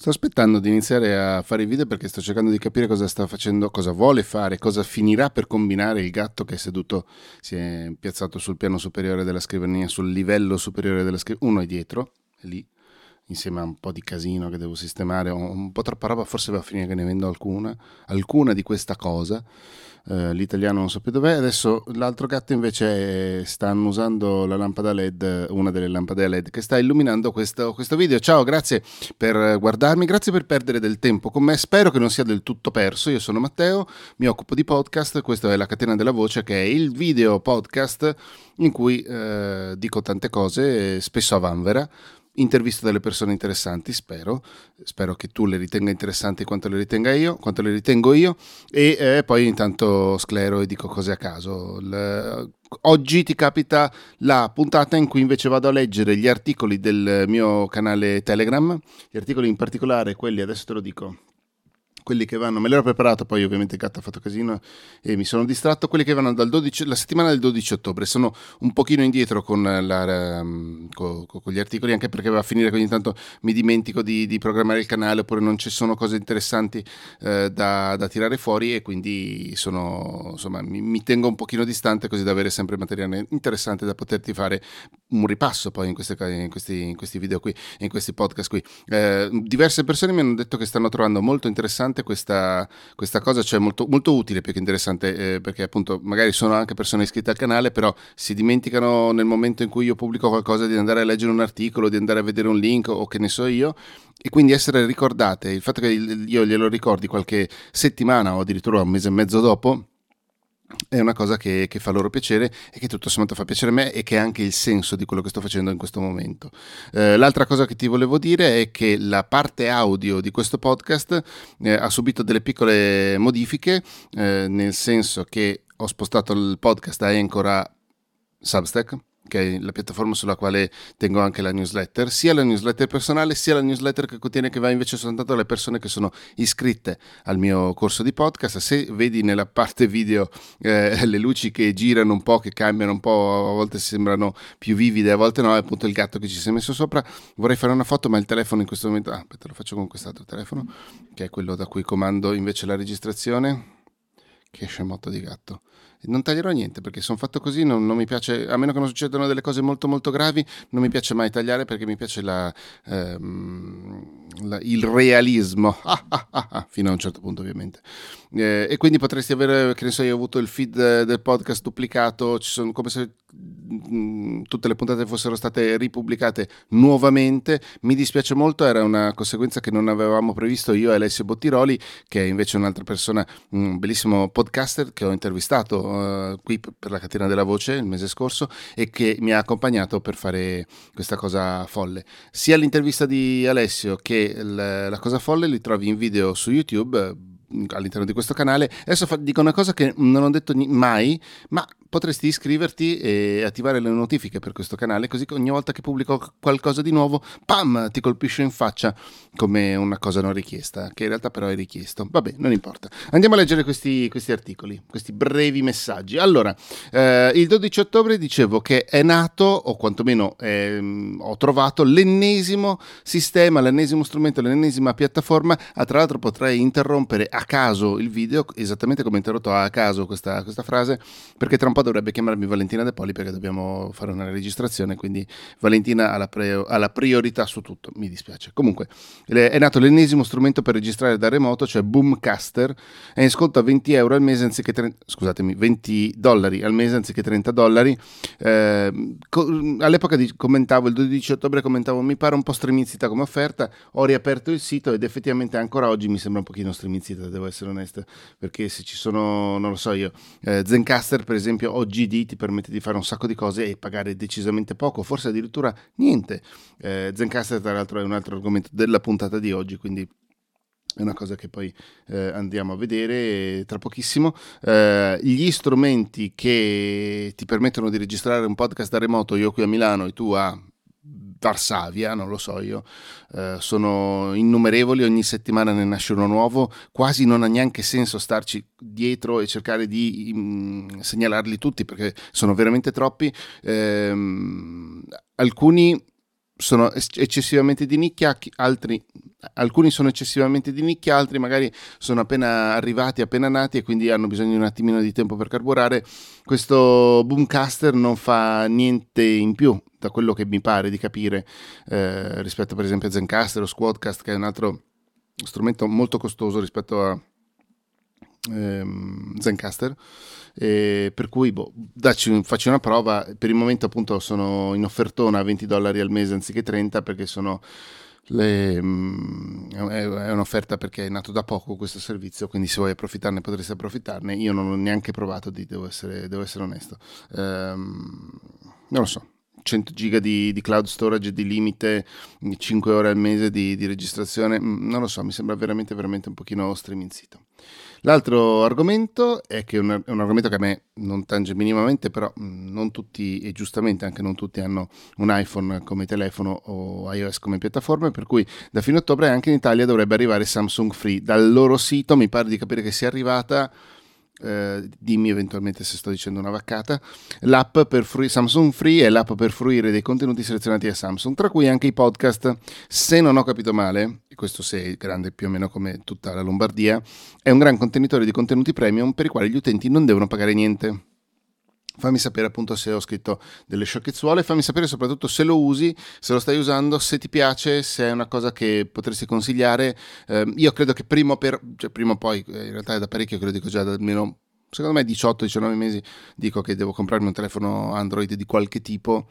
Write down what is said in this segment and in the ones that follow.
Sto aspettando di iniziare a fare i video perché sto cercando di capire cosa sta facendo, cosa vuole fare, cosa finirà per combinare il gatto che è seduto, si è piazzato sul piano superiore della scrivania, sul livello superiore della scrivania, uno è dietro, è lì, insieme a un po' di casino che devo sistemare, ho un po' troppa roba, forse va a finire che ne vendo alcuna, alcuna di questa cosa eh, l'italiano non so più dov'è. Adesso l'altro gatto invece sta usando la lampada LED, una delle lampade LED che sta illuminando questo, questo video. Ciao, grazie per guardarmi, grazie per perdere del tempo con me. Spero che non sia del tutto perso. Io sono Matteo, mi occupo di podcast. Questa è la catena della voce, che è il video podcast in cui eh, dico tante cose, spesso a vanvera intervisto delle persone interessanti, spero, spero che tu le ritenga interessanti quanto le ritenga io, quanto le ritengo io. E eh, poi intanto sclero e dico cose a caso. Le... Oggi ti capita la puntata in cui invece vado a leggere gli articoli del mio canale Telegram, gli articoli in particolare quelli, adesso te lo dico, quelli che vanno, me l'ero preparato, poi ovviamente il gatto ha fatto casino e mi sono distratto, quelli che vanno dal 12, la settimana del 12 ottobre, sono un pochino indietro con, la, um, con, con gli articoli, anche perché va a finire che ogni tanto mi dimentico di, di, programmare il canale oppure non ci sono cose interessanti eh, da, da, tirare fuori e quindi sono, insomma, mi, mi, tengo un pochino distante così da avere sempre materiale interessante da poterti fare un ripasso poi in, queste, in, questi, in questi, video qui, in questi podcast qui. Eh, diverse persone mi hanno detto che stanno trovando molto interessante interessante questa, questa cosa, cioè molto, molto, utile più che interessante, eh, perché appunto magari sono anche persone iscritte al canale, però si dimenticano nel momento in cui io pubblico qualcosa di andare a leggere un articolo, di andare a vedere un link o che ne so io, e quindi essere ricordate, il fatto che io glielo ricordi qualche settimana o addirittura un mese e mezzo dopo, è una cosa che, che, fa loro piacere e che tutto sommato fa piacere a me e che è anche il senso di quello che sto facendo in questo momento. Eh, l'altra cosa che ti volevo dire è che la parte audio di questo podcast eh, ha subito delle piccole modifiche, eh, nel senso che ho spostato il podcast a Substack che è la piattaforma sulla quale tengo anche la newsletter, sia la newsletter personale sia la newsletter che contiene che va invece soltanto alle persone che sono iscritte al mio corso di podcast. Se vedi nella parte video eh, le luci che girano un po', che cambiano un po', a volte sembrano più vivide, a volte no, è appunto il gatto che ci si è messo sopra. Vorrei fare una foto, ma il telefono in questo momento, ah, aspetta, lo faccio con quest'altro telefono, che è quello da cui comando invece la registrazione. Che scemotto di gatto non taglierò niente perché sono fatto così, non, non, mi piace, a meno che non succedano delle cose molto molto gravi, non mi piace mai tagliare perché mi piace la, ehm, la, il realismo, ah, ah, ah, fino a un certo punto ovviamente. Eh, e quindi potresti avere, che ne so, io ho avuto il feed del podcast duplicato, ci sono come se Mm, tutte le puntate fossero state ripubblicate nuovamente. Mi dispiace molto, era una conseguenza che non avevamo previsto io e Alessio Bottiroli, che è invece un'altra persona, un bellissimo podcaster che ho intervistato uh, qui per la catena della voce il mese scorso e che mi ha accompagnato per fare questa cosa folle. Sia l'intervista di Alessio che l- la cosa folle li trovi in video su YouTube all'interno di questo canale. Adesso fa, dico una cosa che non ho detto mai, ma potresti iscriverti e attivare le notifiche per questo canale, così ogni volta che pubblico qualcosa di nuovo, pam, ti colpisce in faccia come una cosa non richiesta, che in realtà però è richiesto. Vabbè, non importa. Andiamo a leggere questi, questi articoli, questi brevi messaggi. Allora, eh, il 12 ottobre dicevo che è nato, o quantomeno eh, ho trovato, l'ennesimo sistema, l'ennesimo strumento, l'ennesima piattaforma. Ah, tra l'altro potrei interrompere a caso il video, esattamente come ho interrotto a caso questa, questa frase, perché tra un po' dovrebbe chiamarmi Valentina De Poli perché dobbiamo fare una registrazione, quindi Valentina ha la, pre- ha la priorità su tutto, mi dispiace. Comunque, è nato l'ennesimo strumento per registrare da remoto, cioè Boomcaster, è in sconto a 20 euro al mese anziché 30, scusatemi, 20 dollari al mese anziché 30 dollari. Eh, co- all'epoca di, commentavo, il 12 ottobre commentavo, mi pare un po' stremizzita come offerta, ho riaperto il sito ed effettivamente ancora oggi mi sembra un pochino stremizzita, devo essere onesta, perché se ci sono, non lo so io, eh, Zencaster per esempio, OGD ti permette di fare un sacco di cose e pagare decisamente poco, forse addirittura niente. Eh, Zencaster tra l'altro è un altro argomento della puntata di oggi, quindi è una cosa che poi eh, andiamo a vedere tra pochissimo. Eh, gli strumenti che ti permettono di registrare un podcast da remoto, io qui a Milano e tu a Varsavia, non lo so io, eh, sono innumerevoli, ogni settimana ne nasce uno nuovo, quasi non ha neanche senso starci dietro e cercare di mh, mm, segnalarli tutti perché sono veramente troppi. Eh, alcuni sono eccessivamente di nicchia, altri alcuni sono eccessivamente di nicchia, altri magari sono appena arrivati, appena nati e quindi hanno bisogno di un attimino di tempo per carburare. Questo Boomcaster non fa niente in più da quello che mi pare di capire eh, rispetto per esempio a Zencaster o Squadcast che è un altro strumento molto costoso rispetto a ehm, Zencaster e per cui boh, dacci, facci una prova per il momento appunto sono in offertona a 20 dollari al mese anziché 30 perché sono le, mm, è un'offerta perché è nato da poco questo servizio, quindi se vuoi approfittarne potresti approfittarne. Io non ho neanche provato, di, devo, essere, devo essere onesto. Ehm, non lo so. 100 giga di, di, cloud storage di limite, 5 ore al mese di, di, registrazione, mm, non lo so, mi sembra veramente, veramente un pochino striminzito. L'altro argomento è che è un, un, argomento che a me non tange minimamente, però mm, non tutti, e giustamente anche non tutti hanno un iPhone come telefono o iOS come piattaforma, per cui da fine ottobre anche in Italia dovrebbe arrivare Samsung Free. Dal loro sito mi pare di capire che sia arrivata eh, dimmi eventualmente se sto dicendo una vaccata, l'app per frui- Samsung Free è l'app per fruire dei contenuti selezionati da Samsung, tra cui anche i podcast. Se non ho capito male, questo se è grande più o meno come tutta la Lombardia, è un gran contenitore di contenuti premium per i quali gli utenti non devono pagare niente. Fammi sapere appunto se ho scritto delle sciocchezzuole, fammi sapere soprattutto se lo usi, se lo stai usando, se ti piace, se è una cosa che potresti consigliare. Eh, io credo che prima, per, cioè o poi, eh, in realtà è da parecchio, credo dico già da almeno, secondo me 18-19 mesi, dico che devo comprarmi un telefono Android di qualche tipo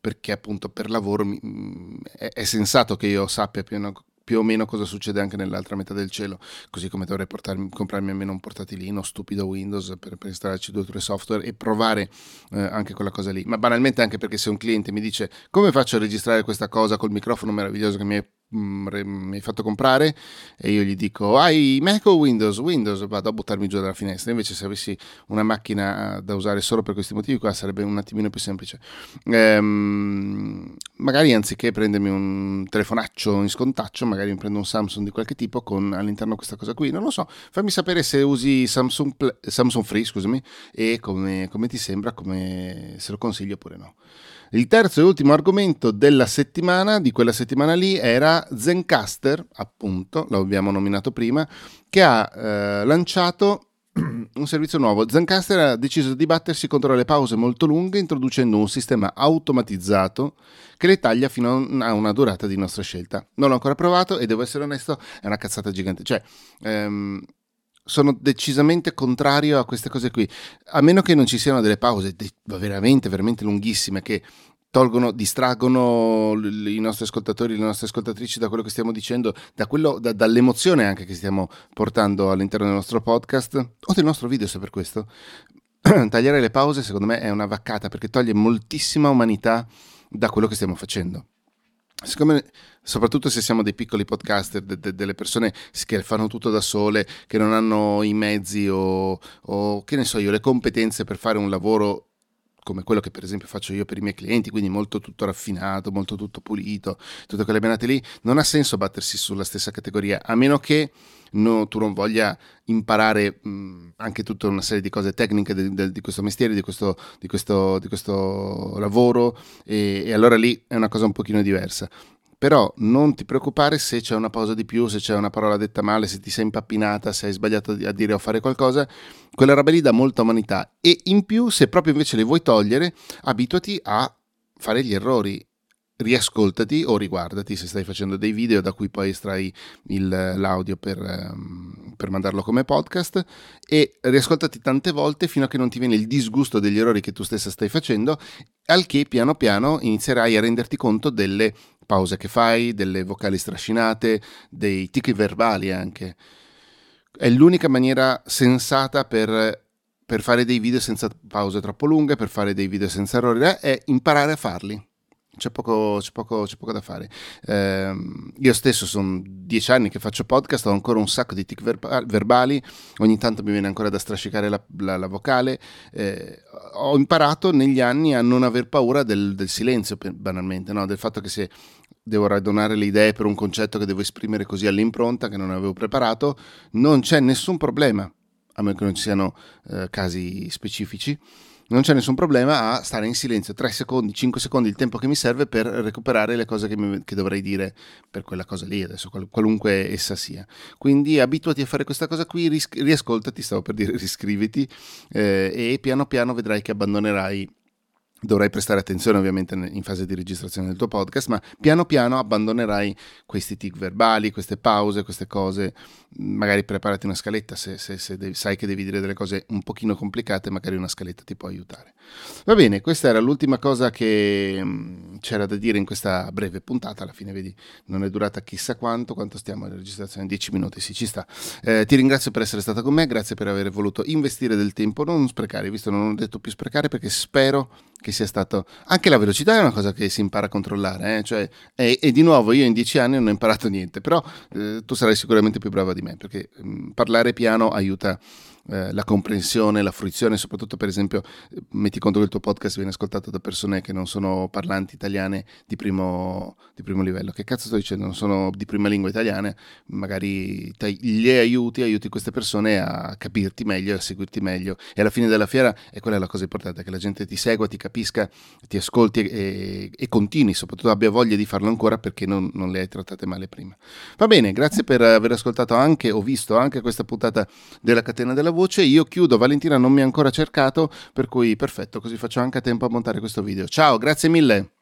perché appunto per lavoro mi, mm, è, è, sensato che io sappia più o meno più o meno cosa succede anche nell'altra metà del cielo, così come dovrei portarmi, comprarmi almeno un portatilino stupido Windows per, per installarci due o tre software e provare eh, anche quella cosa lì. Ma banalmente anche perché se un cliente mi dice come faccio a registrare questa cosa col microfono meraviglioso che mi hai mi hai fatto comprare? E io gli dico hai Mac o Windows? Windows vado a buttarmi giù dalla finestra. Invece se avessi una macchina da usare solo per questi motivi qua sarebbe un attimino più semplice. Ehm, magari anziché prendermi un telefonaccio in scontaccio magari mi prendo un Samsung di qualche tipo con all'interno questa cosa qui. Non lo so fammi sapere se usi Samsung, Samsung Free scusami e come, come ti sembra come se lo consiglio oppure no il terzo e ultimo argomento della settimana, di quella settimana lì, era Zencaster, appunto, l'abbiamo nominato prima, che ha eh, lanciato un servizio nuovo. Zencaster ha deciso di battersi contro le pause molto lunghe introducendo un sistema automatizzato che le taglia fino a una durata di nostra scelta. Non l'ho ancora provato e devo essere onesto, è una cazzata gigante. Cioè, ehm, sono decisamente contrario a queste cose qui, a meno che non ci siano delle pause veramente, veramente lunghissime che tolgono, distraggono i nostri ascoltatori, le nostre ascoltatrici da quello che stiamo dicendo, da quello, da, dall'emozione anche che stiamo portando all'interno del nostro podcast o del nostro video se per questo. Tagliare le pause secondo me è una vaccata perché toglie moltissima umanità da quello che stiamo facendo. Siccome, soprattutto se siamo dei piccoli podcaster, de, de, delle persone che fanno tutto da sole, che non hanno i mezzi o, o, che ne so io, le competenze per fare un lavoro come quello che per esempio faccio io per i miei clienti, quindi molto tutto raffinato, molto tutto pulito, tutte quelle benate lì, non ha senso battersi sulla stessa categoria, a meno che no, tu non voglia imparare mh, anche tutta una serie di cose tecniche de, de, di questo mestiere, di questo, di questo, di questo lavoro, e, e allora lì è una cosa un pochino diversa però non ti preoccupare se c'è una pausa di più, se c'è una parola detta male, se ti sei impappinata, se hai sbagliato a dire o fare qualcosa, quella roba lì dà molta umanità. E in più se proprio invece le vuoi togliere, abituati a fare gli errori riascoltati o riguardati se stai facendo dei video da cui poi estrai il, l'audio per, um, per, mandarlo come podcast. E riascoltati tante volte fino a che non ti viene il disgusto degli errori che tu stessa stai facendo, al che piano piano inizierai a renderti conto delle pause che fai, delle vocali strascinate, dei tic verbali anche. È l'unica maniera sensata per per fare dei video senza pause troppo lunghe, per fare dei video senza errori, è imparare a farli c'è poco, c'è poco, c'è poco da fare. Eh, io stesso sono dieci anni che faccio podcast, ho ancora un sacco di tic verbali, ogni tanto mi viene ancora da strascicare la, la, la vocale. Eh, ho imparato negli anni a non aver paura del, del silenzio, banalmente, no? del fatto che se devo radunare le idee per un concetto che devo esprimere così all'impronta, che non avevo preparato, non c'è nessun problema, a meno che non ci siano eh, casi specifici non c'è nessun problema a stare in silenzio 3 secondi, 5 secondi, il tempo che mi serve per recuperare le cose che, mi, che dovrei dire per quella cosa lì, adesso qualunque essa sia. Quindi abituati a fare questa cosa qui, ris- riascoltati, stavo per dire riscriviti eh, e piano piano vedrai che abbandonerai Dovrai prestare attenzione ovviamente in fase di registrazione del tuo podcast, ma piano piano abbandonerai questi tic verbali, queste pause, queste cose. Magari preparati una scaletta se, se, se devi, sai che devi dire delle cose un pochino complicate, magari una scaletta ti può aiutare. Va bene, questa era l'ultima cosa che mh, c'era da dire in questa breve puntata. Alla fine, vedi, non è durata chissà quanto, quanto stiamo alla registrazione? 10 minuti, sì, ci sta. Eh, ti ringrazio per essere stata con me, grazie per aver voluto investire del tempo, non sprecare, visto non ho detto più sprecare perché spero che sia stato... Anche la velocità è una cosa che si impara a controllare, eh? cioè, e, e, di nuovo io in dieci anni non ho imparato niente, però eh, tu sarai sicuramente più brava di me, perché mh, mm, parlare piano aiuta eh, la comprensione, la fruizione, soprattutto per esempio metti conto che il tuo podcast viene ascoltato da persone che non sono parlanti italiane di primo, di primo livello. Che cazzo sto dicendo? Non sono di prima lingua italiana, magari te, li aiuti, aiuti queste persone a capirti meglio, a seguirti meglio e alla fine della fiera è quella la cosa importante, che la gente ti segua, ti capisca, ti ascolti e, e continui, soprattutto abbia voglia di farlo ancora perché non, non le hai trattate male prima. Va bene, grazie per aver ascoltato anche o visto anche questa puntata della catena della voce. Io chiudo, Valentina non mi ha ancora cercato, per cui perfetto, così faccio anche a tempo a montare questo video. Ciao, grazie mille.